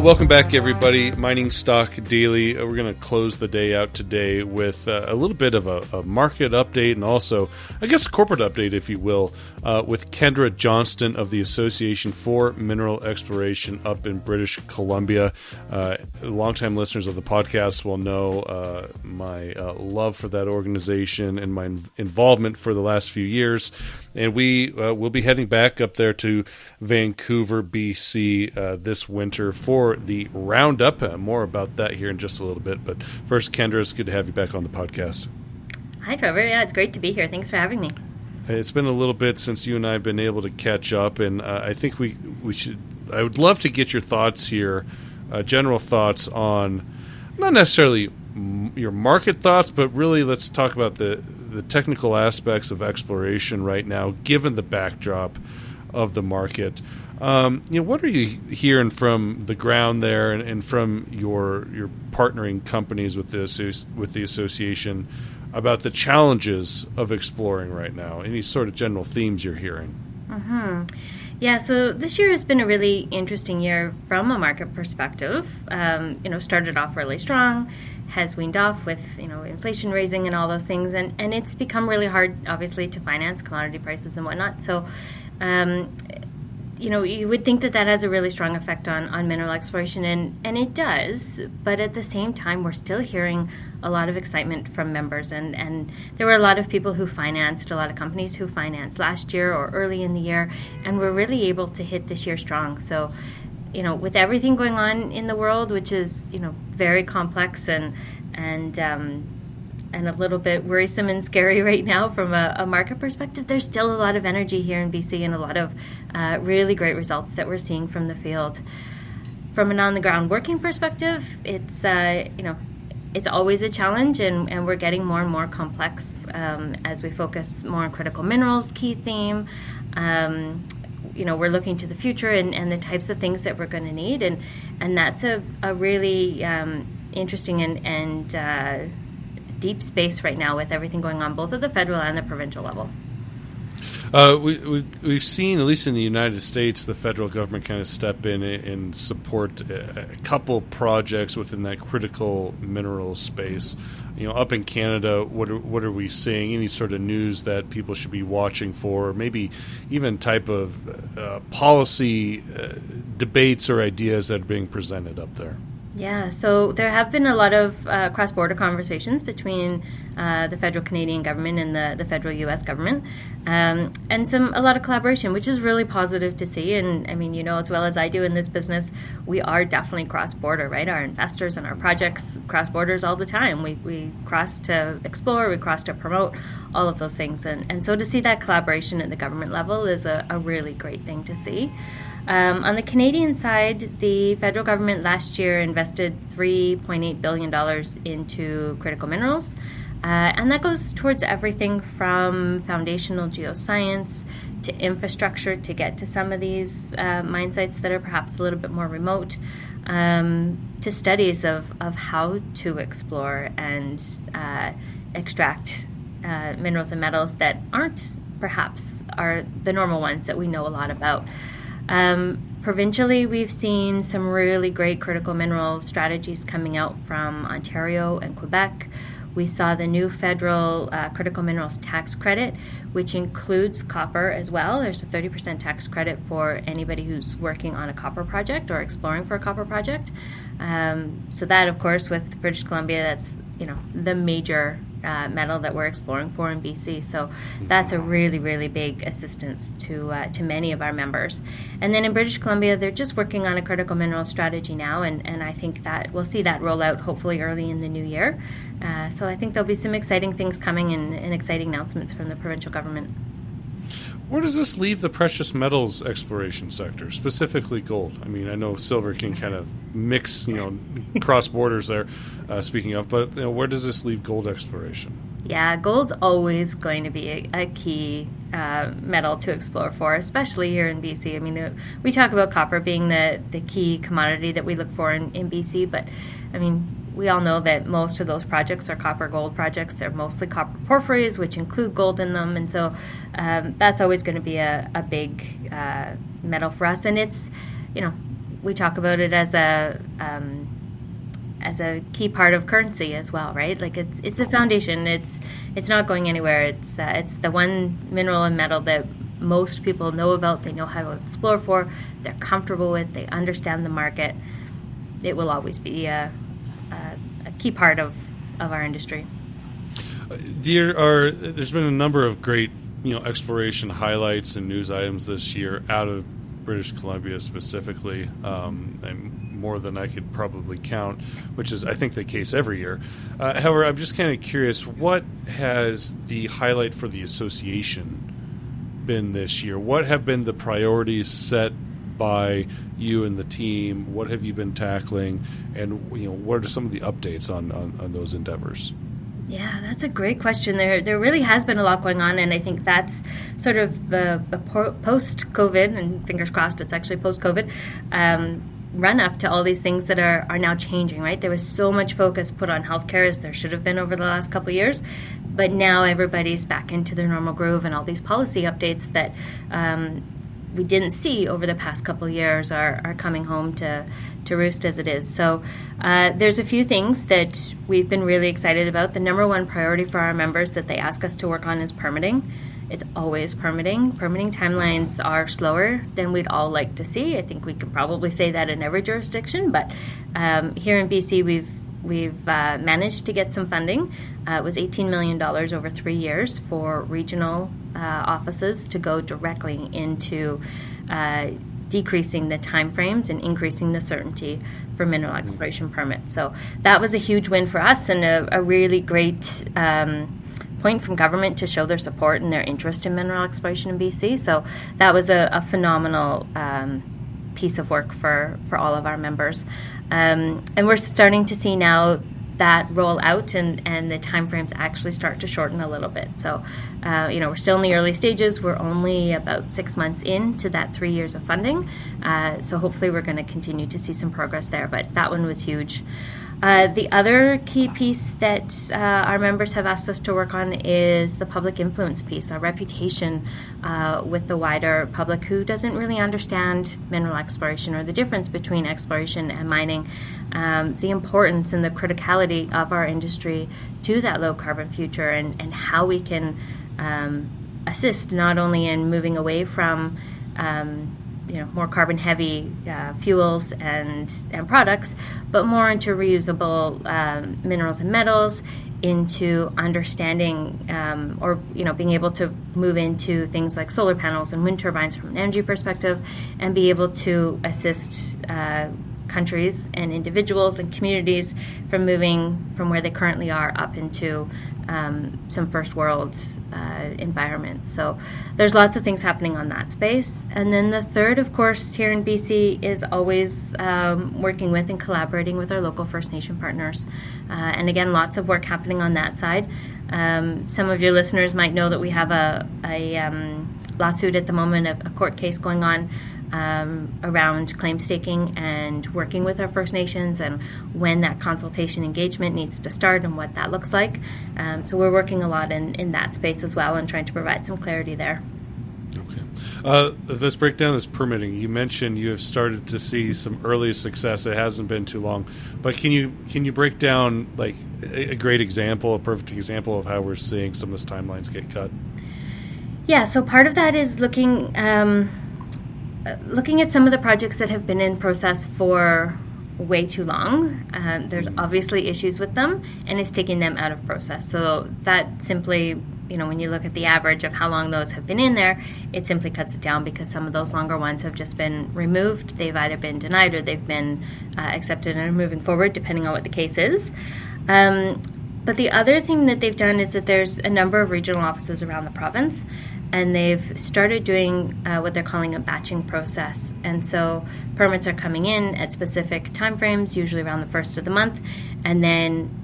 Welcome back, everybody. Mining Stock Daily. Uh, we're going to close the day out today with uh, a little bit of a, a, market update and also, I guess, a corporate update, if you will, uh, with Kendra Johnston of the Association for Mineral Exploration up in British Columbia. Uh, longtime listeners of the podcast will know uh, my uh, love for that organization and my involvement for the last few years and we uh, will be heading back up there to Vancouver, BC, uh, this winter for the roundup. Uh, more about that here in just a little bit. But first, Kendra, it's good to have you back on the podcast. Hi, Trevor. Yeah, it's great to be here. Thanks for having me. It's been a little bit since you and I have been able to catch up, and uh, I think we we should. I would love to get your thoughts here, uh, general thoughts on not necessarily your market thoughts, but really let's talk about the the technical aspects of exploration right now, given the backdrop of the market. Um, you know, what are you hearing from the ground there, and, and from your your partnering companies with the with the association about the challenges of exploring right now? Any sort of general themes you're hearing? Mm-hmm. Yeah, so this year has been a really interesting year from a market perspective. Um, you know, started off really strong has weaned off with you know inflation raising and all those things, and and it's become really hard, obviously, to finance commodity prices and whatnot. So. Um, you know, you would think that that has a really strong effect on, on mineral exploration, and, and it does. But at the same time, we're still hearing a lot of excitement from members, and, and there were a lot of people who financed, a lot of companies who financed last year or early in the year, and we're really able to hit this year strong. So you know, with everything going on in the world, which is you know very complex and and um, and a little bit worrisome and scary right now from a, a, market perspective, there's still a lot of energy here in BC and a lot of uh, really great results that we're seeing from the field. From an on the ground working perspective, it's uh, you know it's always a challenge and, and we're getting more and more complex um, as we focus more on critical minerals key theme um, you know we're looking to the future and, and the types of things that we're going to need and and that's a, a really um, interesting and, and uh, deep space right now with everything going on both at the federal and the provincial level uh, we, we, we've seen, at least in the United States, the federal government kind of step in and support a, a couple projects within that critical mineral space. You know, up in Canada, what are, what are we seeing? Any sort of news that people should be watching for? Maybe even type of uh, policy uh, debates or ideas that are being presented up there. Yeah, so there have been a lot of uh, cross border conversations between uh, the federal Canadian government and the, the federal US government, um, and some a lot of collaboration, which is really positive to see. And I mean, you know as well as I do in this business, we are definitely cross border, right? Our investors and our projects cross borders all the time. We, we cross to explore, we cross to promote, all of those things. And, and so to see that collaboration at the government level is a, a really great thing to see. Um, on the Canadian side, the federal government last year invested $3.8 billion into critical minerals. Uh, and that goes towards everything from foundational geoscience to infrastructure to get to some of these uh, mine sites that are perhaps a little bit more remote, um, to studies of, of how to explore and uh, extract uh, minerals and metals that aren't perhaps are the normal ones that we know a lot about. Um, provincially, we've seen some really great critical mineral strategies coming out from Ontario and Quebec. We saw the new federal uh, critical minerals tax credit, which includes copper as well. There's a 30% tax credit for anybody who's working on a copper project or exploring for a copper project. Um, so that, of course, with British Columbia, that's you know the major uh, metal that we're exploring for in BC. So that's a really, really big assistance to uh, to many of our members. And then in British Columbia, they're just working on a critical mineral strategy now, and, and I think that we'll see that roll out hopefully early in the new year. Uh, so I think there'll be some exciting things coming and, and exciting announcements from the provincial government. Where does this leave the precious metals exploration sector, specifically gold? I mean, I know silver can kind of mix, you know, cross borders there. Uh, speaking of, but you know, where does this leave gold exploration? Yeah, gold's always going to be a, a key uh, metal to explore for, especially here in BC. I mean, uh, we talk about copper being the, the key commodity that we look for in, in BC, but I mean, we all know that most of those projects are copper gold projects. They're mostly copper porphyries, which include gold in them, and so um, that's always going to be a, a big uh, metal for us. And it's, you know, we talk about it as a um, as a key part of currency as well, right? Like it's it's a foundation. It's it's not going anywhere. It's uh, it's the one mineral and metal that most people know about. They know how to explore for. They're comfortable with. They understand the market. It will always be a, a key part of of our industry. There are there's been a number of great you know exploration highlights and news items this year out of British Columbia specifically, um, and more than I could probably count, which is I think the case every year. Uh, however, I'm just kind of curious, what has the highlight for the association been this year? What have been the priorities set by you and the team? What have you been tackling, and you know what are some of the updates on, on, on those endeavors? Yeah, that's a great question. There, there really has been a lot going on, and I think that's sort of the, the post COVID, and fingers crossed, it's actually post COVID. Um, run up to all these things that are, are now changing, right? There was so much focus put on healthcare as there should have been over the last couple years, but now everybody's back into their normal groove, and all these policy updates that um, we didn't see over the past couple years are, are coming home to, to roost as it is. So uh, there's a few things that we've been really excited about. The number one priority for our members that they ask us to work on is permitting. It's always permitting. Permitting timelines are slower than we'd all like to see. I think we can probably say that in every jurisdiction, but um, here in BC, we've we've uh, managed to get some funding. Uh, it was $18 million over three years for regional offices to go directly into uh, decreasing the timeframes and increasing the certainty for mineral exploration permits. So that was a huge win for us and a, a really great um, point from government to show their support and their interest in mineral exploration in BC. So that was a, a phenomenal um, piece of work for, for all of our members. Um, and we're starting to see now that roll out and, and the timeframes actually start to shorten a little bit. So, uh, you know, we're still in the early stages. We're only about six months into that three years of funding. Uh, so hopefully we're going to continue to see some progress there. But that one was huge. Uh, the other key piece that uh, our members have asked us to work on is the public influence piece, our reputation uh, with the wider public who doesn't really understand mineral exploration or the difference between exploration and mining, um, the importance and the criticality of our industry to that low carbon future, and, and how we can um, assist not only in moving away from um, you know more carbon heavy uh, fuels and and products, but more into reusable um, minerals and metals, into understanding um, or you know being able to move into things like solar panels and wind turbines from an energy perspective, and be able to assist. Uh, countries and individuals and communities from moving from where they currently are up into um, some first world uh, environments. So there's lots of things happening on that space. And then the third, of course, here in BC is always um, working with and collaborating with our local First Nation partners. Uh, and again, lots of work happening on that side. Um, some of your listeners might know that we have a, a um, lawsuit at the moment, a, a court case going on um, around claim staking and working with our First Nations and when that consultation engagement needs to start and what that looks like. Um, so we're working a lot in, in that space as well and trying to provide some clarity there. Okay. Uh, let's break down this permitting. You mentioned you have started to see some early success. It hasn't been too long, but can you can you break down like a, great example, a perfect example of how we're seeing some of these timelines get cut? Yeah. So part of that is looking. Um, looking at some of the projects that have been in process for way too long, uh, there's obviously issues with them, and it's taking them out of process. So that simply, you know, when you look at the average of how long those have been in there, it simply cuts it down because some of those longer ones have just been removed. They've either been denied or they've been uh, accepted and are moving forward, depending on what the case is. Um, but the other thing that they've done is that there's a number of regional offices around the province and they've started doing uh, what they're calling a batching process. And so permits are coming in at specific timeframes, usually around the first of the month, and then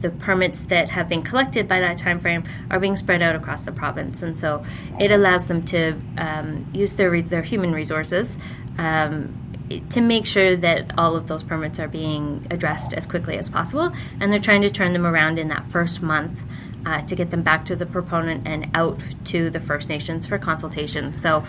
the permits that have been collected by that time frame are being spread out across the province, and so it allows them to um, use their their human resources um, to make sure that all of those permits are being addressed as quickly as possible, and they're trying to turn them around in that first month uh, to get them back to the proponent and out to the First Nations for consultation. So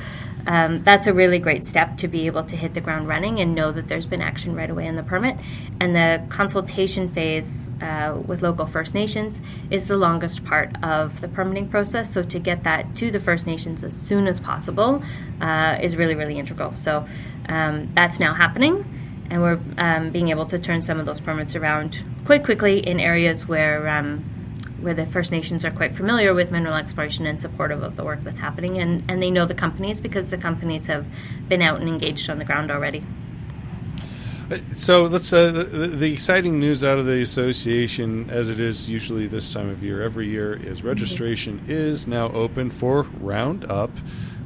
um, that's a really great step to be able to hit the ground running and know that there's been action right away in the permit. And the consultation phase uh, with local First Nations is the longest part of the permitting process. So to get that to the First Nations as soon as possible uh, is really, really integral. So um, that's now happening. And we're um, being able to turn some of those permits around quite quickly in areas where um, where the First Nations are quite familiar with mineral exploration and supportive of the work that's happening, and, and they know the companies because the companies have been out and engaged on the ground already. Uh, so let's uh, the, the, exciting news out of the association, as it is usually this time of year every year, is registration mm-hmm. is now open for Roundup,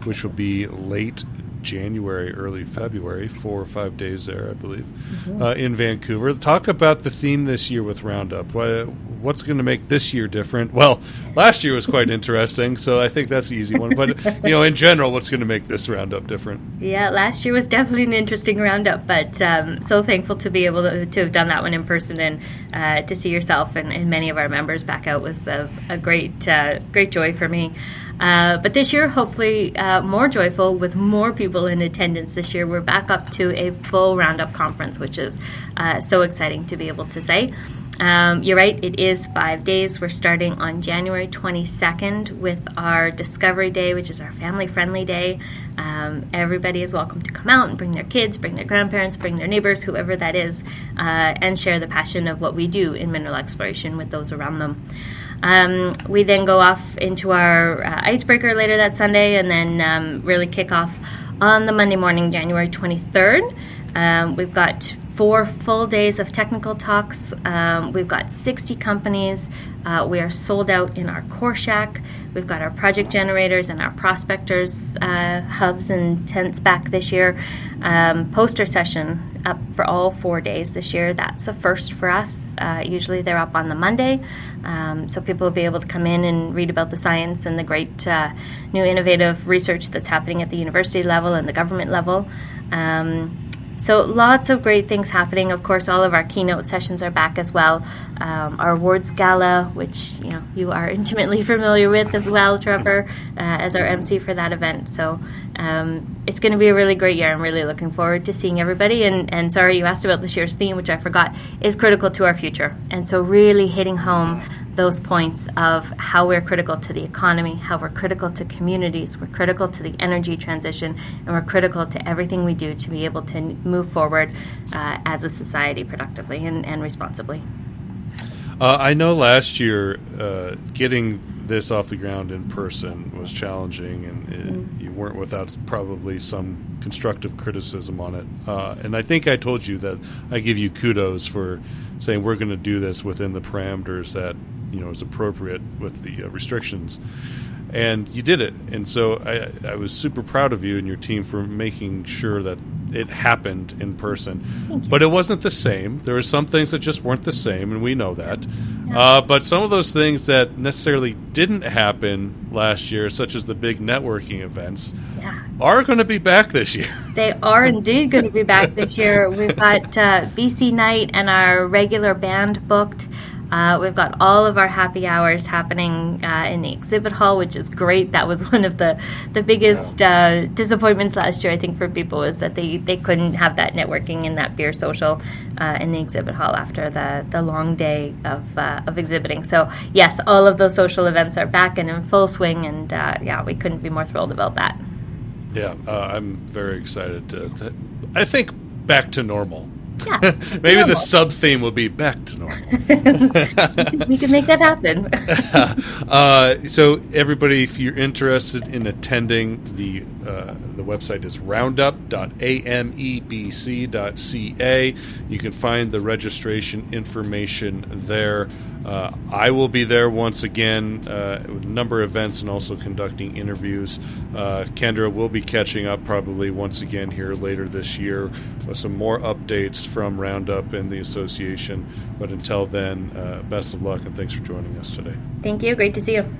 which will be late January, early February, four or five days there, I believe, mm-hmm. uh, in Vancouver. Talk about the theme this year with Roundup. what's going to make this year different? Well, last year was quite interesting, so I think that's the easy one. But you know, in general, what's going to make this Roundup different? Yeah, last year was definitely an interesting Roundup, but um, so thankful to be able to, to, have done that one in person and uh, to see yourself and, and, many of our members back out was a, a great, uh, great joy for me. Uh, but this year, hopefully, uh, more joyful with more people in attendance this year. We're back up to a full Roundup conference, which is uh, so exciting to be able to say. Um, you're right, it is five days. We're starting on January 22nd with our Discovery Day, which is our family friendly day. Um, everybody is welcome to come out and bring their kids, bring their grandparents, bring their neighbors, whoever that is, uh, and share the passion of what we do in mineral exploration with those around them. Um, we then go off into our uh, icebreaker later that Sunday and then um, really kick off on the Monday morning, January 23rd. Um, we've got four full days of technical talks. Um, we've got 60 companies. Uh, we are sold out in our core shack. We've got our project generators and our prospectors uh, hubs and tents back this year. Um, poster session up for all four days this year. That's a first for us. Uh, usually they're up on the Monday, um, so people will be able to come in and read about the science and the great uh, new innovative research that's happening at the university level and the government level. Um, so lots of great things happening. Of course, all of our keynote sessions are back as well. Um, our awards gala, which you know you are intimately familiar with as well, Trevor, uh, as our MC for that event. So um, it's going to be a really great year. I'm really looking forward to seeing everybody. And, and sorry, you asked about this year's theme, which I forgot, is critical to our future. And so really hitting home those points of how we're critical to the economy, how we're critical to communities, we're critical to the energy transition, and we're critical to everything we do to be able to move forward uh, as a society productively and, and responsibly. Uh, I know last year uh, getting this off the ground in person was challenging, and it, mm. you weren't without probably some constructive criticism on it. Uh, and I think I told you that I give you kudos for saying we're going to do this within the parameters that you know is appropriate with the uh, restrictions and you did it and so I, I was super proud of you and your team for making sure that it happened in person. But it wasn't the same. There were some things that just weren't the same and we know that. Yeah. uh, but some of those things that necessarily didn't happen last year such as the big networking events yeah. are going to be back this year. They are indeed going to be back this year. We've got uh, bc night and our regular band booked uh, we've got all of our happy hours happening uh, in the exhibit hall, which is great. That was one of the the biggest uh, disappointments last year, I think, for people is that they, they couldn't have that networking and that beer social uh, in the exhibit hall after the, the long day of uh, of exhibiting. So yes, all of those social events are back and in full swing, and uh, yeah, we couldn't be more thrilled about that. Yeah, I'm very excited to, to I think back to normal. Yeah, Maybe normal. the sub theme will be back to normal. we can make that happen. uh, so, everybody, if you're interested in attending, the uh, the website is roundup.amebc.ca. You can find the registration information there. Uh, I will be there once again, uh, with a number of events and also conducting interviews. Uh, Kendra will be catching up probably once again here later this year with some more updates from Roundup and the association. But until then, uh, best of luck and thanks for joining us today. Thank you. Great to see you.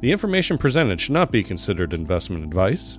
The information presented should not be considered investment advice.